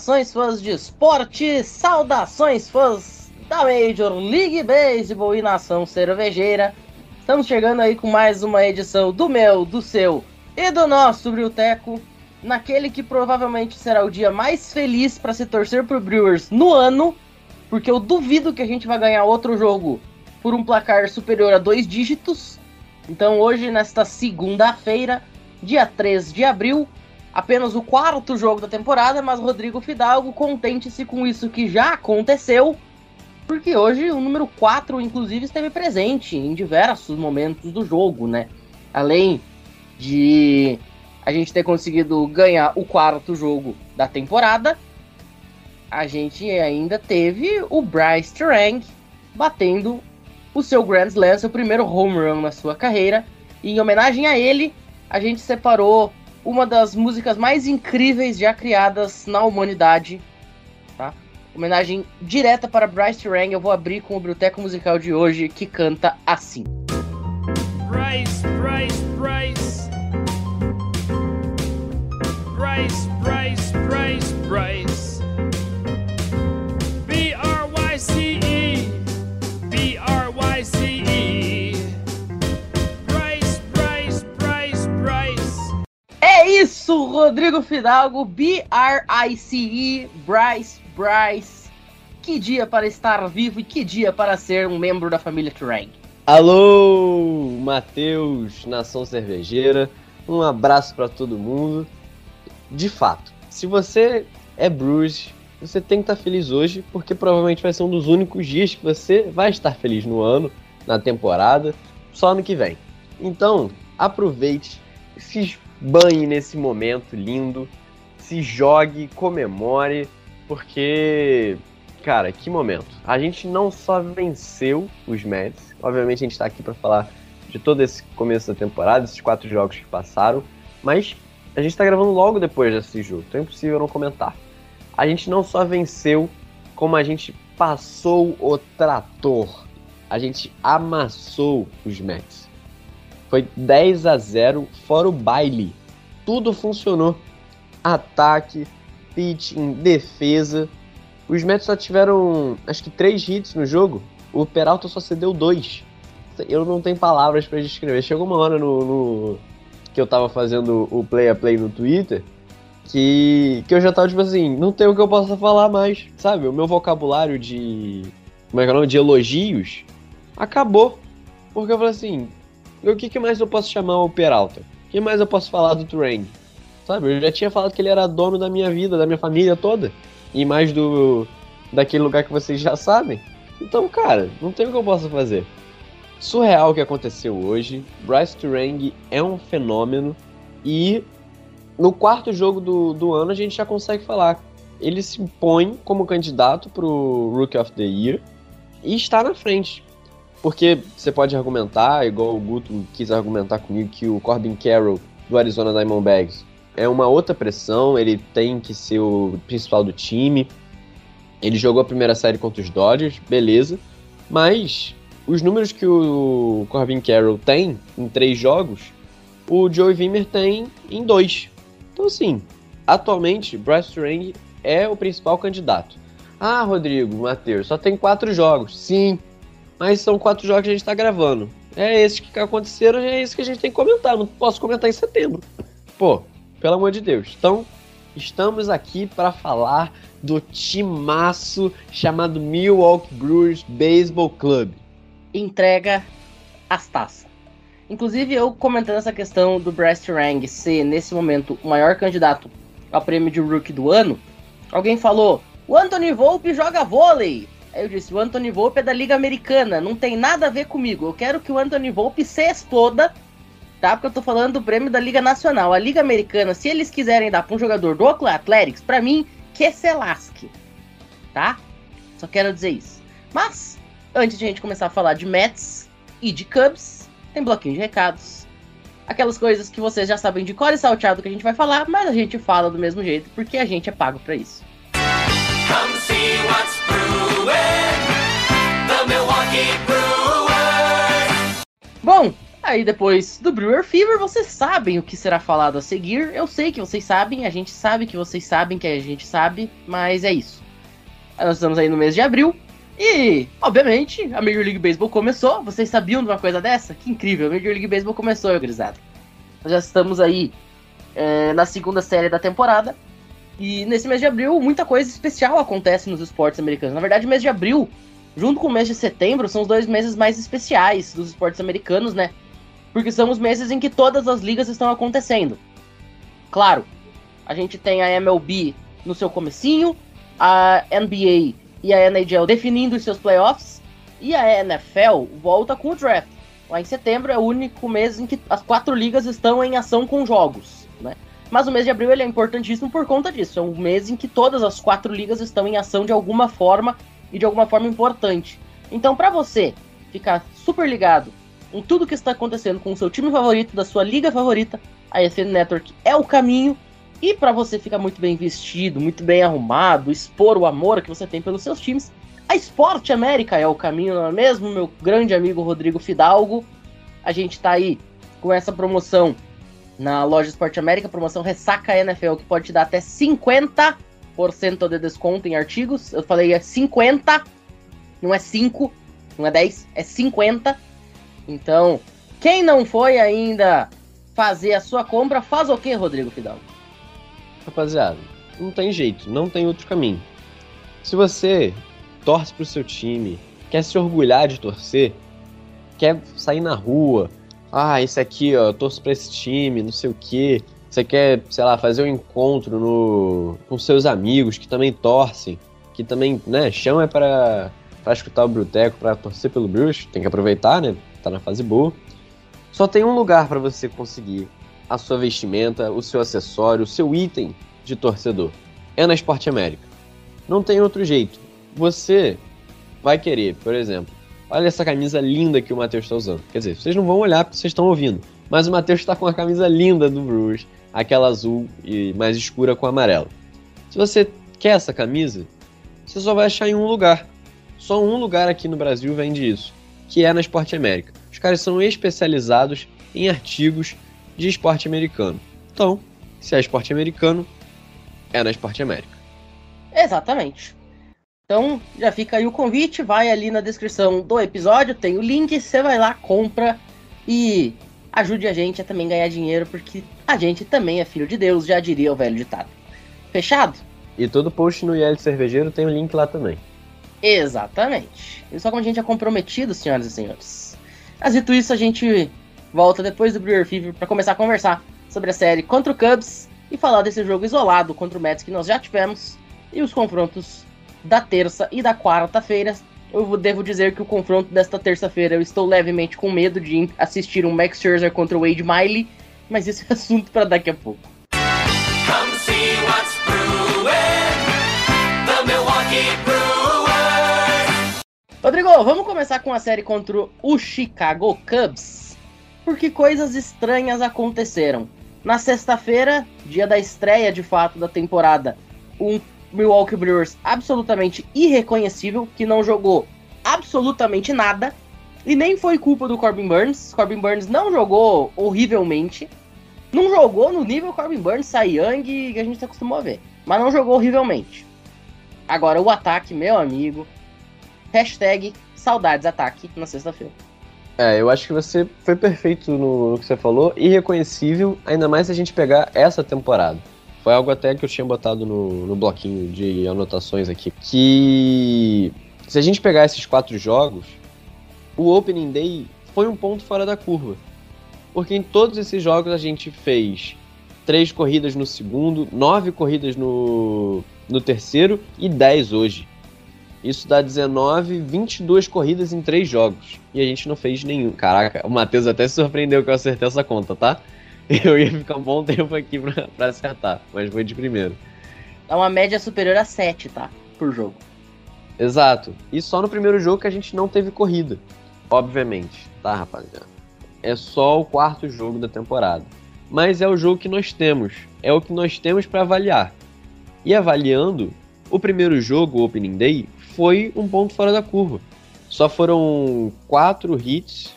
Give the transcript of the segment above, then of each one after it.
Saudações, fãs de esporte! Saudações, fãs da Major League Baseball e Nação Cervejeira! Estamos chegando aí com mais uma edição do meu, do seu e do nosso Brilteco, naquele que provavelmente será o dia mais feliz para se torcer pro Brewers no ano, porque eu duvido que a gente vai ganhar outro jogo por um placar superior a dois dígitos. Então, hoje, nesta segunda-feira, dia 3 de abril, apenas o quarto jogo da temporada, mas Rodrigo Fidalgo, contente-se com isso que já aconteceu, porque hoje o número 4, inclusive, esteve presente em diversos momentos do jogo, né? Além de a gente ter conseguido ganhar o quarto jogo da temporada, a gente ainda teve o Bryce Terang batendo o seu Grand Slam, seu primeiro home run na sua carreira. E em homenagem a ele, a gente separou uma das músicas mais incríveis já criadas na humanidade. Tá? Homenagem direta para Bryce Terang. Eu vou abrir com o biblioteco musical de hoje que canta assim. Bryce, Bryce, Bryce. Bryce, Bryce, Bryce, Bryce. Isso, Rodrigo Fidalgo, B-R-I-C-E, Bryce, Bryce. Que dia para estar vivo e que dia para ser um membro da família Terang. Alô, Matheus, Nação Cervejeira. Um abraço para todo mundo. De fato, se você é Bruce, você tem que estar feliz hoje, porque provavelmente vai ser um dos únicos dias que você vai estar feliz no ano, na temporada, só ano que vem. Então, aproveite, se banhe nesse momento lindo, se jogue, comemore, porque, cara, que momento. A gente não só venceu os Mets, obviamente a gente está aqui para falar de todo esse começo da temporada, esses quatro jogos que passaram, mas a gente está gravando logo depois desse jogo, então é impossível não comentar. A gente não só venceu, como a gente passou o trator. A gente amassou os Mets. Foi 10 a 0 fora o baile. Tudo funcionou. Ataque, pitching, defesa. Os Mets só tiveram, acho que, três hits no jogo. O Peralta só cedeu dois. Eu não tenho palavras para descrever. Chegou uma hora no, no- que eu tava fazendo o play a play no Twitter que, que eu já tava tipo assim, não tem o que eu possa falar mais, sabe? O meu vocabulário de. Como é que é o nome? De elogios acabou. Porque eu falei assim, o que, que mais eu posso chamar o Peralta? O que mais eu posso falar do Turang? Sabe? Eu já tinha falado que ele era dono da minha vida, da minha família toda. E mais do. daquele lugar que vocês já sabem. Então, cara, não tem o que eu possa fazer. Surreal o que aconteceu hoje. Bryce Turang é um fenômeno. E no quarto jogo do, do ano a gente já consegue falar. Ele se impõe como candidato pro Rookie of the Year e está na frente. Porque você pode argumentar, igual o Guto quis argumentar comigo, que o Corbin Carroll do Arizona Diamondbacks é uma outra pressão, ele tem que ser o principal do time. Ele jogou a primeira série contra os Dodgers, beleza. Mas os números que o Corbin Carroll tem em três jogos, o Joey Wimmer tem em dois. Então, assim, atualmente, Bryce Turang é o principal candidato. Ah, Rodrigo, Matheus, só tem quatro jogos. Sim, mas são quatro jogos que a gente tá gravando. É esses que aconteceram, é isso que a gente tem que comentar. Não posso comentar em setembro. Pô, pelo amor de Deus. Então, estamos aqui para falar do timaço chamado Milwaukee Brewers Baseball Club. entrega as taças. Inclusive, eu comentando essa questão do Bryce Terang ser, nesse momento, o maior candidato ao prêmio de Rookie do ano, alguém falou, o Anthony Volpe joga vôlei. Aí eu disse, o Anthony Volpe é da Liga Americana, não tem nada a ver comigo. Eu quero que o Anthony Volpe se exploda, tá? Porque eu tô falando do prêmio da Liga Nacional. A Liga Americana, se eles quiserem dar pra um jogador do Oakland Athletics, pra mim, que se lasque, tá? Só quero dizer isso. Mas, antes de a gente começar a falar de Mets e de Cubs, tem bloquinho de recados. Aquelas coisas que vocês já sabem de cor e salteado que a gente vai falar, mas a gente fala do mesmo jeito, porque a gente é pago pra isso. Come see what's brewing. The Milwaukee Brewers. Bom, aí depois do Brewer Fever, vocês sabem o que será falado a seguir. Eu sei que vocês sabem, a gente sabe que vocês sabem que a gente sabe, mas é isso. Nós estamos aí no mês de abril. E, obviamente, a Major League Baseball começou. Vocês sabiam de uma coisa dessa? Que incrível, a Major League Baseball começou, grisado. Nós já estamos aí é, na segunda série da temporada. E nesse mês de abril, muita coisa especial acontece nos esportes americanos. Na verdade, mês de abril, junto com o mês de setembro, são os dois meses mais especiais dos esportes americanos, né? Porque são os meses em que todas as ligas estão acontecendo. Claro, a gente tem a MLB no seu comecinho, a NBA e a NHL definindo os seus playoffs, e a NFL volta com o draft. Lá em setembro é o único mês em que as quatro ligas estão em ação com jogos, né? Mas o mês de abril ele é importantíssimo por conta disso. É um mês em que todas as quatro ligas estão em ação de alguma forma e de alguma forma importante. Então, para você ficar super ligado em tudo que está acontecendo com o seu time favorito, da sua liga favorita, a ESPN Network é o caminho. E para você ficar muito bem vestido, muito bem arrumado, expor o amor que você tem pelos seus times, a Esporte América é o caminho, não é mesmo, meu grande amigo Rodrigo Fidalgo? A gente tá aí com essa promoção na loja Esporte América, promoção Ressaca NFL, que pode te dar até 50% de desconto em artigos. Eu falei é 50, não é 5, não é 10, é 50. Então, quem não foi ainda fazer a sua compra, faz o que, Rodrigo Fidalgo? Rapaziada, não tem jeito, não tem outro caminho. Se você torce pro seu time, quer se orgulhar de torcer, quer sair na rua, ah, esse aqui, ó, eu torço pra esse time, não sei o quê. Você quer, sei lá, fazer um encontro no, com seus amigos que também torcem, que também, né, chama para para escutar o Bruteco, para torcer pelo Bruce, tem que aproveitar, né? Tá na fase boa. Só tem um lugar para você conseguir a sua vestimenta, o seu acessório, o seu item de torcedor. É na Esporte América. Não tem outro jeito. Você vai querer, por exemplo, olha essa camisa linda que o Matheus está usando. Quer dizer, vocês não vão olhar porque vocês estão ouvindo. Mas o Matheus está com a camisa linda do Brewers, aquela azul e mais escura com amarelo. Se você quer essa camisa, você só vai achar em um lugar. Só um lugar aqui no Brasil vende isso, que é na Esporte América. Os caras são especializados em artigos de esporte americano. Então, se é esporte americano, é na Esporte América. Exatamente. Então, já fica aí o convite, vai ali na descrição do episódio, tem o link, você vai lá, compra e ajude a gente a também ganhar dinheiro, porque a gente também é filho de Deus, já diria o velho ditado. Fechado? E todo post no IL Cervejeiro tem o link lá também. Exatamente. E só como a gente é comprometido, senhoras e senhores. Mas dito isso, a gente volta depois do Brewer Fever para começar a conversar sobre a série contra o Cubs e falar desse jogo isolado contra o Mets que nós já tivemos e os confrontos da terça e da quarta-feira. Eu devo dizer que o confronto desta terça-feira eu estou levemente com medo de assistir um Max Scherzer contra o Wade Miley, mas esse é assunto para daqui a pouco. Come see what's brewing. The Milwaukee Brewers. Rodrigo, vamos começar com a série contra o Chicago Cubs, porque coisas estranhas aconteceram. Na sexta-feira, dia da estreia de fato da temporada, um Milwaukee Brewers absolutamente irreconhecível, que não jogou absolutamente nada, e nem foi culpa do Corbin Burns. Corbin Burns não jogou horrivelmente, não jogou no nível Corbin Burns, Cy Young, que a gente acostumou a ver, mas não jogou horrivelmente. Agora, o ataque, meu amigo, hashtag saudades ataque na sexta-feira. É, eu acho que você foi perfeito no, no que você falou, irreconhecível, ainda mais se a gente pegar essa temporada. Foi algo até que eu tinha botado no, no bloquinho de anotações aqui. Que se a gente pegar esses quatro jogos, o Opening Day foi um ponto fora da curva. Porque em todos esses jogos a gente fez três corridas no segundo, nove corridas no, no terceiro e dez hoje. Isso dá 19, 22 corridas em 3 jogos. E a gente não fez nenhum. Caraca, o Matheus até se surpreendeu que eu acertei essa conta, tá? Eu ia ficar um bom tempo aqui pra, pra acertar, mas foi de primeiro. Dá uma média superior a 7, tá? Por jogo. Exato. E só no primeiro jogo que a gente não teve corrida. Obviamente, tá, rapaziada? É só o quarto jogo da temporada. Mas é o jogo que nós temos. É o que nós temos para avaliar. E avaliando, o primeiro jogo, o Opening Day, foi um ponto fora da curva. Só foram quatro hits.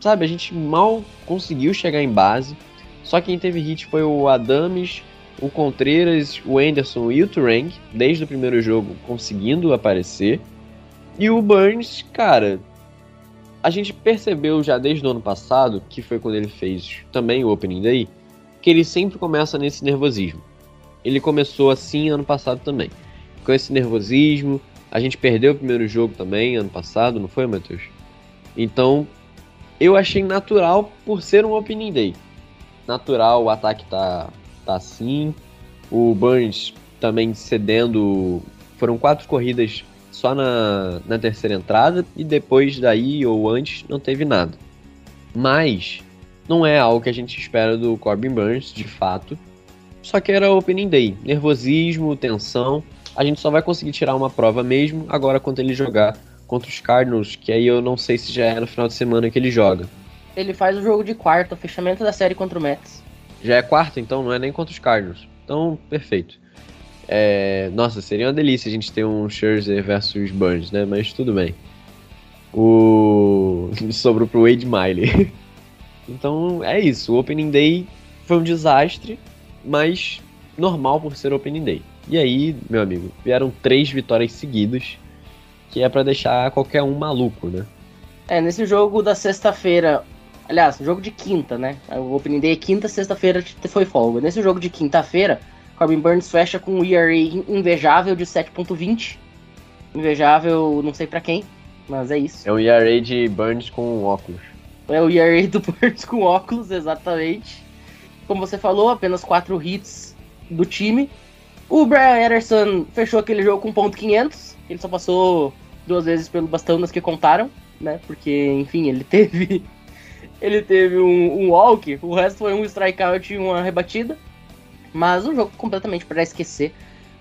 Sabe, a gente mal conseguiu chegar em base. Só quem teve hit foi o Adams, o Contreras, o Anderson e o Turang, desde o primeiro jogo conseguindo aparecer. E o Burns, cara, a gente percebeu já desde o ano passado, que foi quando ele fez também o Opening Day, que ele sempre começa nesse nervosismo. Ele começou assim ano passado também. Com esse nervosismo, a gente perdeu o primeiro jogo também ano passado, não foi, Matheus? Então, eu achei natural por ser um Opening Day. Natural, o ataque tá tá assim. O Burns também cedendo. Foram quatro corridas só na, na terceira entrada e depois daí ou antes não teve nada. Mas não é algo que a gente espera do Corbin Burns, de fato. Só que era opening day, nervosismo, tensão. A gente só vai conseguir tirar uma prova mesmo agora quando ele jogar contra os Cardinals, que aí eu não sei se já é no final de semana que ele joga. Ele faz o jogo de quarta, o fechamento da série contra o Mets. Já é quarta, então não é nem contra os Cardinals. Então, perfeito. É, nossa, seria uma delícia a gente ter um Scherzer versus Burns, né? Mas tudo bem. O sobrou pro Wade Miley. então é isso. O Opening Day foi um desastre, mas normal por ser Opening Day. E aí, meu amigo, vieram três vitórias seguidas, que é para deixar qualquer um maluco, né? É, nesse jogo da sexta-feira, Aliás, jogo de quinta, né? O Opening Day é quinta, sexta-feira foi folga. Nesse jogo de quinta-feira, Corbin Burns fecha com um ERA invejável de 7.20. Invejável, não sei para quem, mas é isso. É o ERA de Burns com óculos. É o ERA do Burns com óculos, exatamente. Como você falou, apenas quatro hits do time. O Brian Ederson fechou aquele jogo com ponto .500. Ele só passou duas vezes pelo bastão nas que contaram, né? Porque, enfim, ele teve ele teve um, um walk, o resto foi um strikeout e uma rebatida. Mas um jogo completamente para esquecer.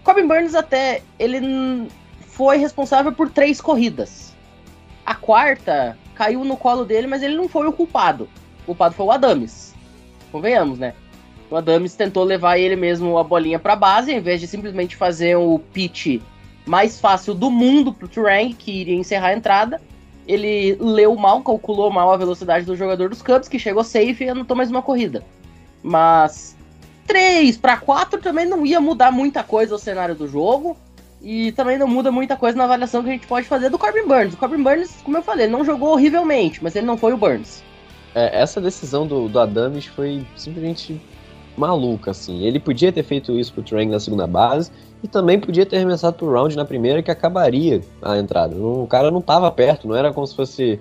Corbin Burns até ele foi responsável por três corridas. A quarta caiu no colo dele, mas ele não foi o culpado. O culpado foi o Adams. Convenhamos, né? O Adams tentou levar ele mesmo a bolinha para base, em vez de simplesmente fazer o pitch mais fácil do mundo pro Turang, que iria encerrar a entrada ele leu mal, calculou mal a velocidade do jogador dos Cubs, que chegou safe e anotou mais uma corrida. Mas 3 para 4 também não ia mudar muita coisa o cenário do jogo. E também não muda muita coisa na avaliação que a gente pode fazer do Corbin Burns. O Corbin Burns, como eu falei, não jogou horrivelmente, mas ele não foi o Burns. É, essa decisão do, do foi simplesmente maluca, assim. Ele podia ter feito isso pro Trang na segunda base, e também podia ter arremessado pro round na primeira que acabaria a entrada. O cara não tava perto, não era como se fosse,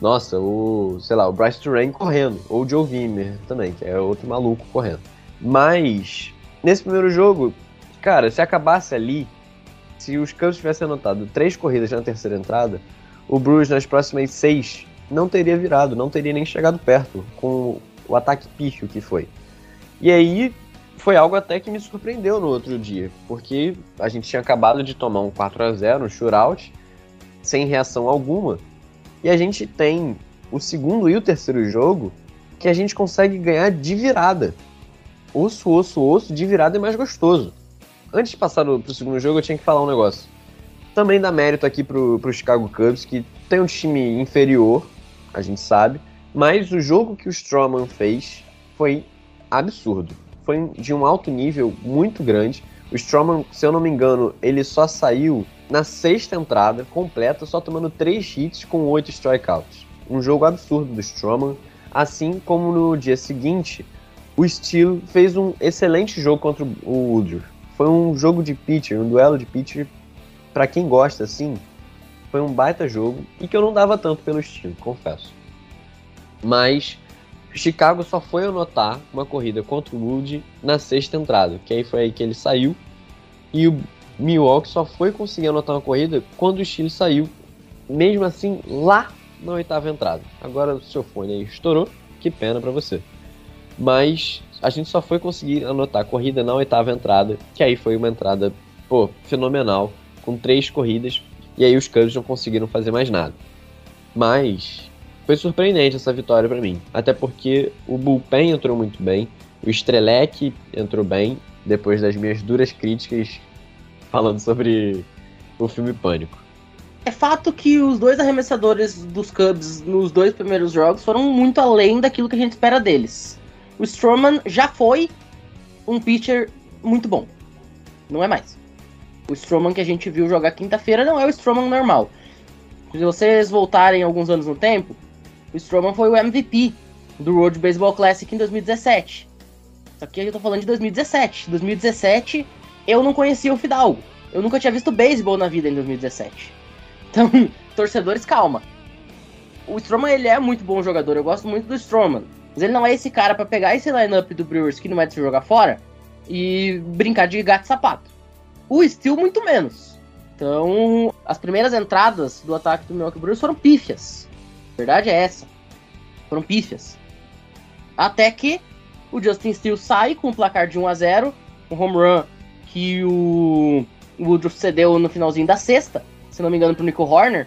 nossa, o, sei lá, o Bryce Turang correndo, ou o Joe Wimmer também, que é outro maluco correndo. Mas, nesse primeiro jogo, cara, se acabasse ali, se os Cubs tivessem anotado três corridas na terceira entrada, o Bruce nas próximas seis não teria virado, não teria nem chegado perto com o ataque pífio que foi. E aí, foi algo até que me surpreendeu no outro dia, porque a gente tinha acabado de tomar um 4 a 0 um shootout, sem reação alguma, e a gente tem o segundo e o terceiro jogo que a gente consegue ganhar de virada. Osso, osso, osso, de virada é mais gostoso. Antes de passar pro, segundo jogo, eu tinha que falar um negócio. Também dá mérito aqui pro, pro Chicago Cubs, que tem um time inferior, a gente sabe, mas o jogo que o Stroman fez foi absurdo foi de um alto nível muito grande. O Stroman, se eu não me engano, ele só saiu na sexta entrada completa, só tomando três hits com oito strikeouts. Um jogo absurdo do Stroman. Assim como no dia seguinte, o Steele fez um excelente jogo contra o Woodruff. Foi um jogo de pitcher, um duelo de pitcher para quem gosta assim. Foi um baita jogo e que eu não dava tanto pelo Steele, confesso. Mas Chicago só foi anotar uma corrida contra o Wood na sexta entrada, que aí foi aí que ele saiu. E o Milwaukee só foi conseguir anotar uma corrida quando o Chile saiu, mesmo assim, lá na oitava entrada. Agora o seu fone aí estourou, que pena para você. Mas a gente só foi conseguir anotar a corrida na oitava entrada, que aí foi uma entrada, pô, fenomenal, com três corridas, e aí os Cubs não conseguiram fazer mais nada. Mas foi surpreendente essa vitória para mim, até porque o bullpen entrou muito bem, o Strelec entrou bem, depois das minhas duras críticas falando sobre o filme Pânico. É fato que os dois arremessadores dos Cubs nos dois primeiros jogos foram muito além daquilo que a gente espera deles. O Stroman já foi um pitcher muito bom. Não é mais. O Stroman que a gente viu jogar quinta-feira não é o Stroman normal. Se vocês voltarem alguns anos no tempo, o Stroman foi o MVP do World Baseball Classic em 2017. Só que eu tô falando de 2017. 2017 eu não conhecia o Fidalgo. Eu nunca tinha visto beisebol na vida em 2017. Então, torcedores, calma. O Stroman, ele é muito bom jogador. Eu gosto muito do Stroman. Mas ele não é esse cara para pegar esse lineup do Brewers que não vai se jogar fora e brincar de gato e sapato. O Steel, muito menos. Então, as primeiras entradas do ataque do Milwaukee Brewers foram pífias. Verdade é essa. Foram pífias. Até que o Justin Steele sai com um placar de 1 a 0 um home run que o Woodruff cedeu no finalzinho da sexta, se não me engano, pro Nico Horner.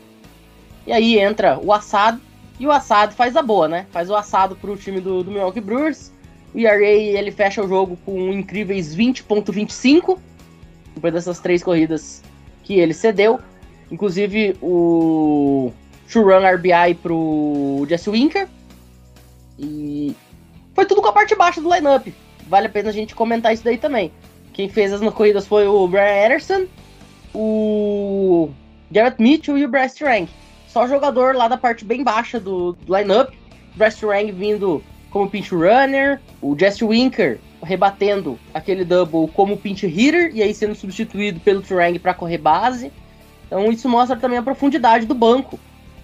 E aí entra o Assad, e o Assad faz a boa, né? Faz o assado pro time do, do Milwaukee Brewers. O ERA, ele fecha o jogo com incríveis 20.25, depois dessas três corridas que ele cedeu. Inclusive, o Run RBI pro Jesse Winker. E foi tudo com a parte baixa do lineup. Vale a pena a gente comentar isso daí também. Quem fez as corridas foi o Brian Anderson, o Garrett Mitchell e o Bryce Rank. Só jogador lá da parte bem baixa do, lineup. Bryce Rank vindo como pinch runner, o Jesse Winker rebatendo aquele double como pinch hitter e aí sendo substituído pelo Turang para correr base. Então isso mostra também a profundidade do banco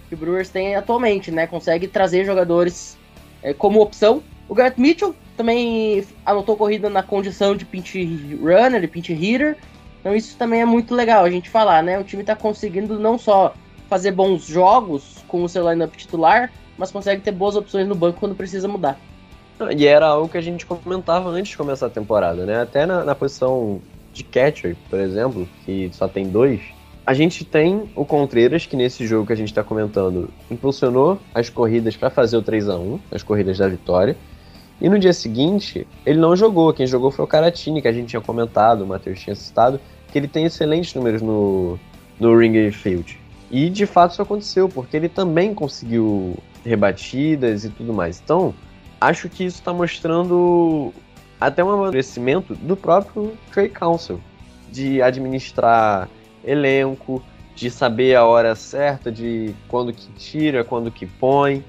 que o Brewers tem atualmente, né? Consegue trazer jogadores é, como opção. O Garrett Mitchell também anotou corrida na condição de pinch runner, de pinch hitter. Então isso também é muito legal a gente falar, né? O time está conseguindo não só fazer bons jogos com o seu lineup titular, mas consegue ter boas opções no banco quando precisa mudar. E era algo que a gente comentava antes de começar a temporada, né? Até na, na posição de catcher, por exemplo, que só tem dois, a gente tem o Contreiras, que nesse jogo que a gente está comentando, impulsionou as corridas para fazer o 3 a 1 as corridas da vitória. E no dia seguinte, ele não jogou. Quem jogou foi o Caratini, que a gente tinha comentado, o Matheus tinha citado, que ele tem excelentes números no, no Ringer Field. E de fato isso aconteceu, porque ele também conseguiu rebatidas e tudo mais. Então, acho que isso está mostrando até um amadurecimento do próprio Trey Council, de administrar elenco, de saber a hora certa, de quando que tira, quando que põe.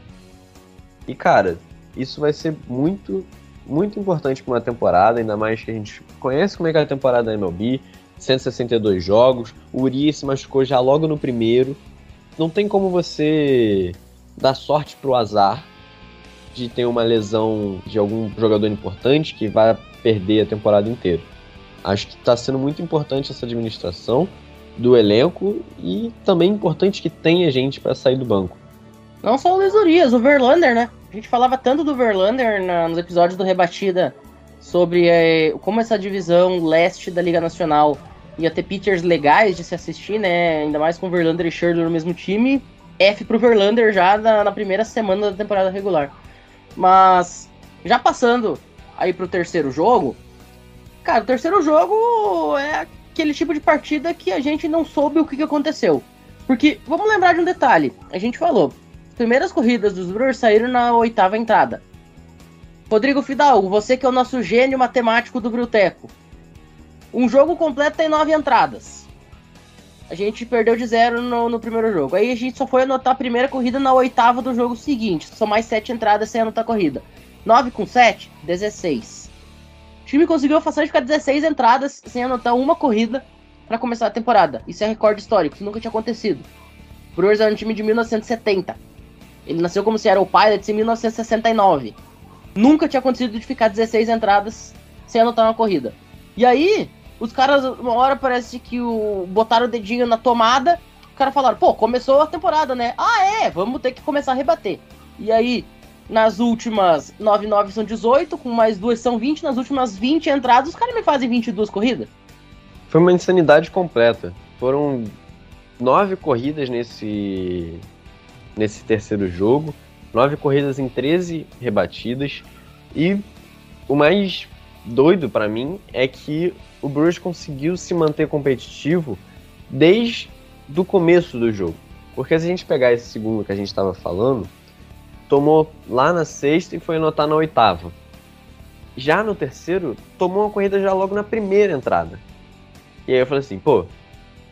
E cara, isso vai ser muito, muito importante para uma temporada, ainda mais que a gente conhece como é que é a temporada da MLB, 162 jogos, o Uri se machucou já logo no primeiro. Não tem como você dar sorte pro azar de ter uma lesão de algum jogador importante que vai perder a temporada inteira. Acho que está sendo muito importante essa administração do elenco e também importante que tenha gente para sair do banco. Não só o Lesurias, o Verlander, né? A gente falava tanto do Verlander na, nos episódios do Rebatida sobre é, como essa divisão leste da Liga Nacional ia ter pitchers legais de se assistir, né? Ainda mais com Verlander e Scherzer no mesmo time. F pro Verlander já na, na primeira semana da temporada regular. Mas já passando aí pro terceiro jogo, cara, o terceiro jogo é aquele tipo de partida que a gente não soube o que, que aconteceu. Porque, vamos lembrar de um detalhe, a gente falou, as primeiras corridas dos Brewers saíram na oitava entrada. Rodrigo Fidalgo, você que é o nosso gênio matemático do Bruteco. Um jogo completo tem nove entradas. A gente perdeu de zero no, no, primeiro jogo. Aí a gente só foi anotar a primeira corrida na oitava do jogo seguinte. São mais sete entradas sem anotar corrida. 9 com 7, 16. O time conseguiu a façanha de ficar 16 entradas sem anotar uma corrida para começar a temporada. Isso é recorde histórico, isso nunca tinha acontecido. O Brewers era um time de 1970. Ele nasceu como Seattle Pilots em 1969. Nunca tinha acontecido de ficar 16 entradas sem anotar uma corrida. E aí, Os caras, uma hora parece que o, botaram o dedinho na tomada, os caras falaram, pô, começou a temporada, né? Ah, é, vamos ter que começar a rebater. E aí, nas últimas 9 9 são 18, com mais duas são 20, nas últimas 20 entradas, os caras me fazem 22 corridas. Foi uma insanidade completa. Foram nove corridas nesse, nesse terceiro jogo, nove corridas em 13 rebatidas. E o mais doido para mim é que o Brewers conseguiu se manter competitivo desde o começo do jogo. Porque se a gente pegar esse segundo que a gente estava falando, tomou lá na sexta e foi anotar na oitava. Já no terceiro, tomou uma corrida já logo na primeira entrada. E aí eu falei assim, pô,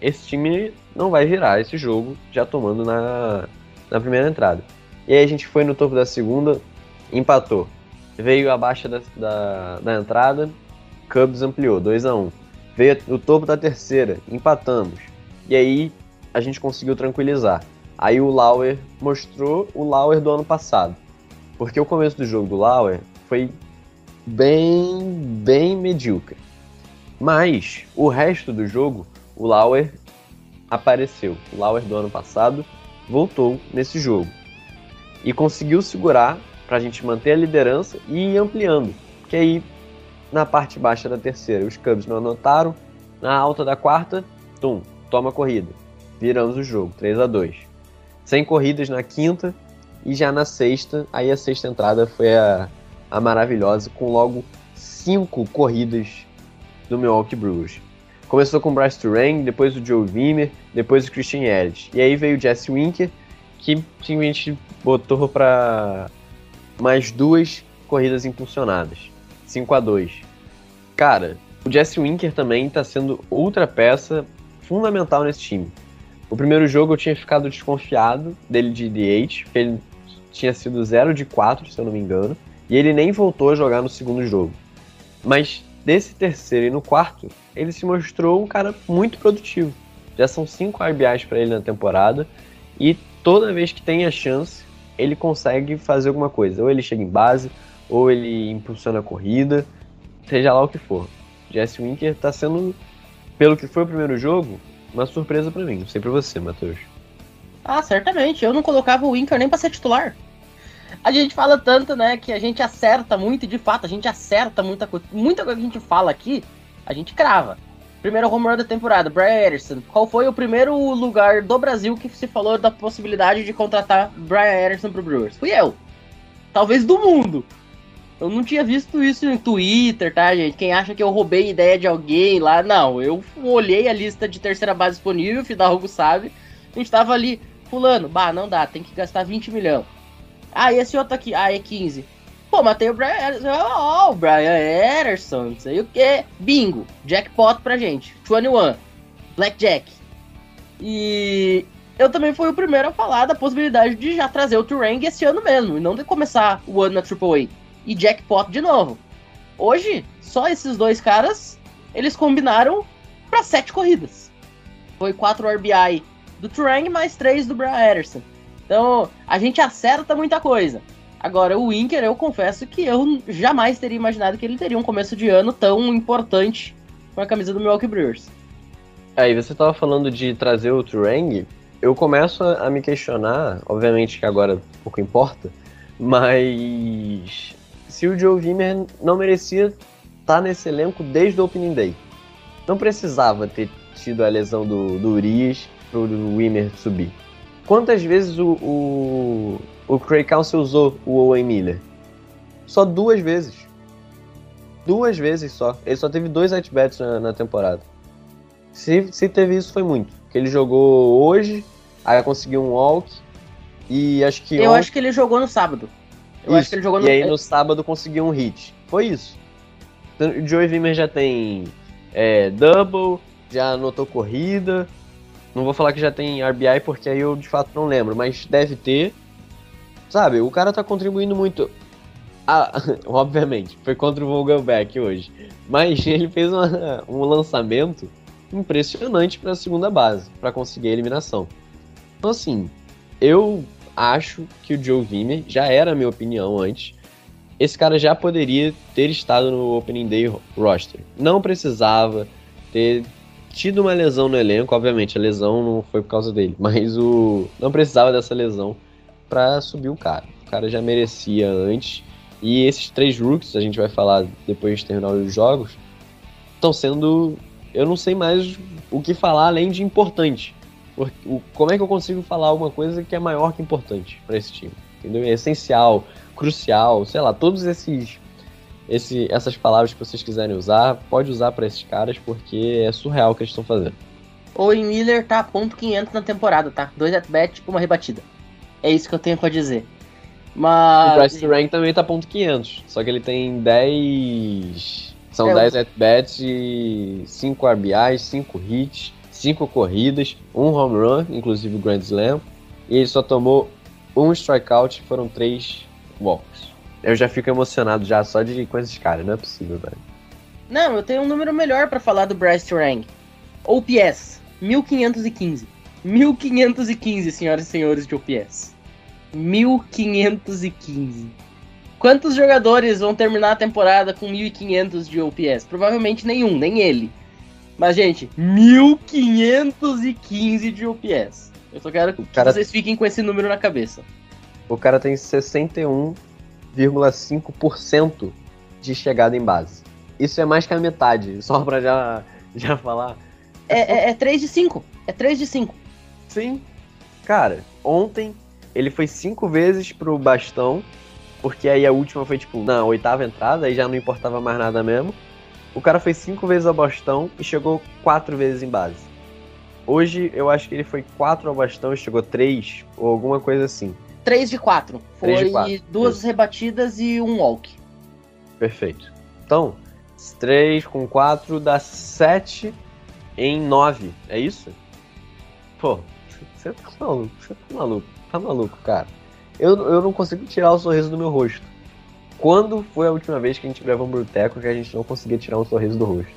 esse time não vai virar esse jogo já tomando na, na primeira entrada. E aí a gente foi no topo da segunda, empatou. Veio abaixo da, da, da entrada, Cubs ampliou, 2 a 1 um. Veio no topo da terceira, empatamos. E aí a gente conseguiu tranquilizar. Aí o Lauer mostrou o Lauer do ano passado. Porque o começo do jogo do Lauer foi bem, bem medíocre. Mas o resto do jogo, o Lauer apareceu. O Lauer do ano passado voltou nesse jogo. E conseguiu segurar para a gente manter a liderança e ir ampliando. Que aí, na parte baixa da terceira, os Cubs não anotaram. Na alta da quarta, tum, toma corrida. Viramos o jogo, 3 a 2 Sem corridas na quinta e já na sexta, aí a sexta entrada foi a, a maravilhosa, com logo cinco corridas do Milwaukee Brewers. Começou com o Bryce Turang, depois o Joe Wimmer, depois o Christian Ellis. E aí veio o Jesse Winker, que simplesmente botou para mais duas corridas impulsionadas. 5 a 2 Cara, o Jesse Winker também está sendo outra peça fundamental nesse time. O primeiro jogo eu tinha ficado desconfiado dele de DH, porque ele tinha sido 0 de 4, se eu não me engano, e ele nem voltou a jogar no segundo jogo. Mas desse terceiro e no quarto, ele se mostrou um cara muito produtivo. Já são cinco RBIs para ele na temporada e toda vez que tem a chance, ele consegue fazer alguma coisa. Ou ele chega em base, ou ele impulsiona a corrida, seja lá o que for. Jesse Winker está sendo, pelo que foi o primeiro jogo, uma surpresa para mim. Para você, Matheus. Ah, certamente. Eu não colocava o Winker nem para ser titular. A gente fala tanto, né, que a gente acerta muito, e de fato, a gente acerta muita coisa. Muita coisa que a gente fala aqui, a gente crava. Primeiro home run da temporada, Brian Anderson. Qual foi o primeiro lugar do Brasil que se falou da possibilidade de contratar Brian Anderson pro Brewers? Fui eu. Talvez do mundo. Eu não tinha visto isso em Twitter, tá, gente? Quem acha que eu roubei ideia de alguém lá, não. Eu olhei a lista de terceira base disponível, o Fidalgo sabe. A gente tava ali, fulano, bah, não dá, tem que gastar 20 milhões. Ah, e esse outro aqui? Ah, é 15. Pô, matei o Brian Ederson. Oh, o Brian Ederson, não sei o que. Bingo. Jackpot pra gente. 21. Blackjack. E eu também fui o primeiro a falar da possibilidade de já trazer o Turang esse ano mesmo. E não de começar o ano na AAA. E Jackpot de novo. Hoje, só esses dois caras, eles combinaram para sete corridas. Foi 4 RBI do Turang mais 3 do Brian Ederson. Então, a gente acerta muita coisa. Agora, o Winker, eu confesso que eu jamais teria imaginado que ele teria um começo de ano tão importante com a camisa do Milwaukee Brewers. Aí, você estava falando de trazer o Turang, eu começo a, me questionar, obviamente que agora pouco importa, mas se o Joe Wimmer não merecia estar nesse elenco desde o Opening Day. Não precisava ter tido a lesão do, do Urias para o Wimmer subir. Quantas vezes o, o, o Craig Council usou o Owen Miller? Só duas vezes. Duas vezes só. Ele só teve dois at-bats na, na, temporada. Se, se teve isso, foi muito. Que ele jogou hoje, aí conseguiu um walk, e acho que. Eu ontem... acho que ele jogou no sábado. Eu isso. acho que ele jogou no E aí no sábado conseguiu um hit. Foi isso. O Joey Wimmer já tem é, double, já anotou corrida, não vou falar que já tem RBI porque aí eu de fato não lembro, mas deve ter. Sabe, o cara tá contribuindo muito. Ah, obviamente, foi contra o Vogelback hoje. Mas ele fez uma, um lançamento impressionante para a segunda base, para conseguir a eliminação. Então, assim, eu acho que o Joe Wimmer, já era a minha opinião antes, esse cara já poderia ter estado no Opening Day roster. Não precisava ter tido uma lesão no elenco. Obviamente, a lesão não foi por causa dele, mas o não precisava dessa lesão para subir o cara. O cara já merecia antes. E esses três rookies, a gente vai falar depois de terminar os jogos, estão sendo. Eu não sei mais o que falar além de importante. O, como é que eu consigo falar alguma coisa que é maior que importante para esse time? Entendeu? É essencial, crucial, sei lá, todos esses esse, essas palavras que vocês quiserem usar, pode usar para esses caras, porque é surreal o que eles estão fazendo. O Owen Miller tá a ponto 500 na temporada, tá? Dois at-bat, uma rebatida. É isso que eu tenho pra dizer. Mas. O Bryce Rank também tá ponto 500, só que ele tem 10. São É, 10 at-bats e 5 RBIs, 5 hits, 5 corridas, um home run, inclusive o Grand Slam, e ele só tomou um strikeout, foram 3 walks. Eu já fico emocionado já só de com esses caras, não é possível, velho. Não, eu tenho um número melhor pra falar do Bryce Terang. OPS, 1515. 1515, senhoras e senhores de OPS. 1515. Quantos jogadores vão terminar a temporada com 1500 de OPS? Provavelmente nenhum, nem ele. Mas, gente, 1515 de OPS. Eu só quero que cara- vocês fiquem com esse número na cabeça. O cara tem 61,5% de chegada em base. Isso é mais que a metade, só pra já, já falar. É, é, é 3 de 5. É 3 de 5. Sim. Cara, ontem ele foi cinco vezes pro bastão, porque aí a última foi tipo na oitava entrada, aí já não importava mais nada mesmo. O cara foi cinco vezes ao bastão e chegou quatro vezes em base. Hoje eu acho que ele foi quatro ao bastão e chegou três, ou alguma coisa assim. 3 de 4. Foi Três de quatro, duas isso. rebatidas e um walk. Perfeito. Então, 3 com 4 dá 7 em 9. É isso? Pô, você tá maluco, você tá maluco, tá maluco, cara. Eu, eu não consigo tirar o sorriso do meu rosto. Quando foi a última vez que a gente gravou um Bruteco que a gente não conseguia tirar um sorriso do rosto?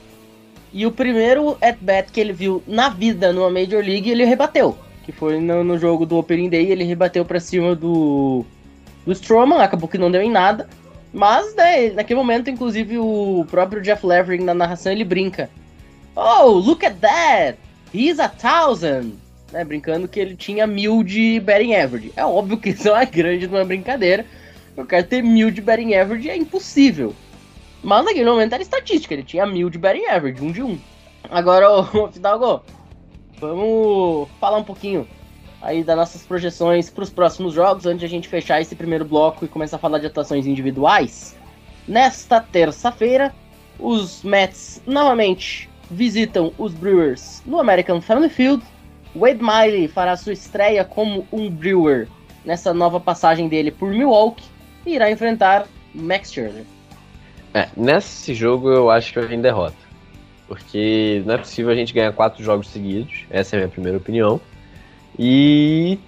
E o primeiro at-bat que ele viu na vida numa Major League, ele rebateu. Que foi no, no jogo do Opening Day, ele rebateu pra cima do, do Stroman, acabou que não deu em nada. Mas, né, naquele momento, inclusive, o próprio Jeff Levering na narração, ele brinca. Oh, look at that! He's a thousand! Né, brincando que ele tinha mil de batting average. É óbvio que isso é uma grande de uma brincadeira. O cara ter mil de batting average é impossível. Mas naquele momento era estatística, ele tinha mil de batting average, um de um. Agora, Fidalgo, vamos falar um pouquinho aí das nossas projeções para os próximos jogos, antes de a gente fechar esse primeiro bloco e começar a falar de atuações individuais. Nesta terça-feira, os Mets novamente visitam os Brewers no American Family Field. Wade Miley fará sua estreia como um Brewer nessa nova passagem dele por Milwaukee e irá enfrentar Max Scherzer. É, nesse jogo eu acho que eu em derrota. Porque não é possível a gente ganhar quatro jogos seguidos. Essa é a minha primeira opinião. E,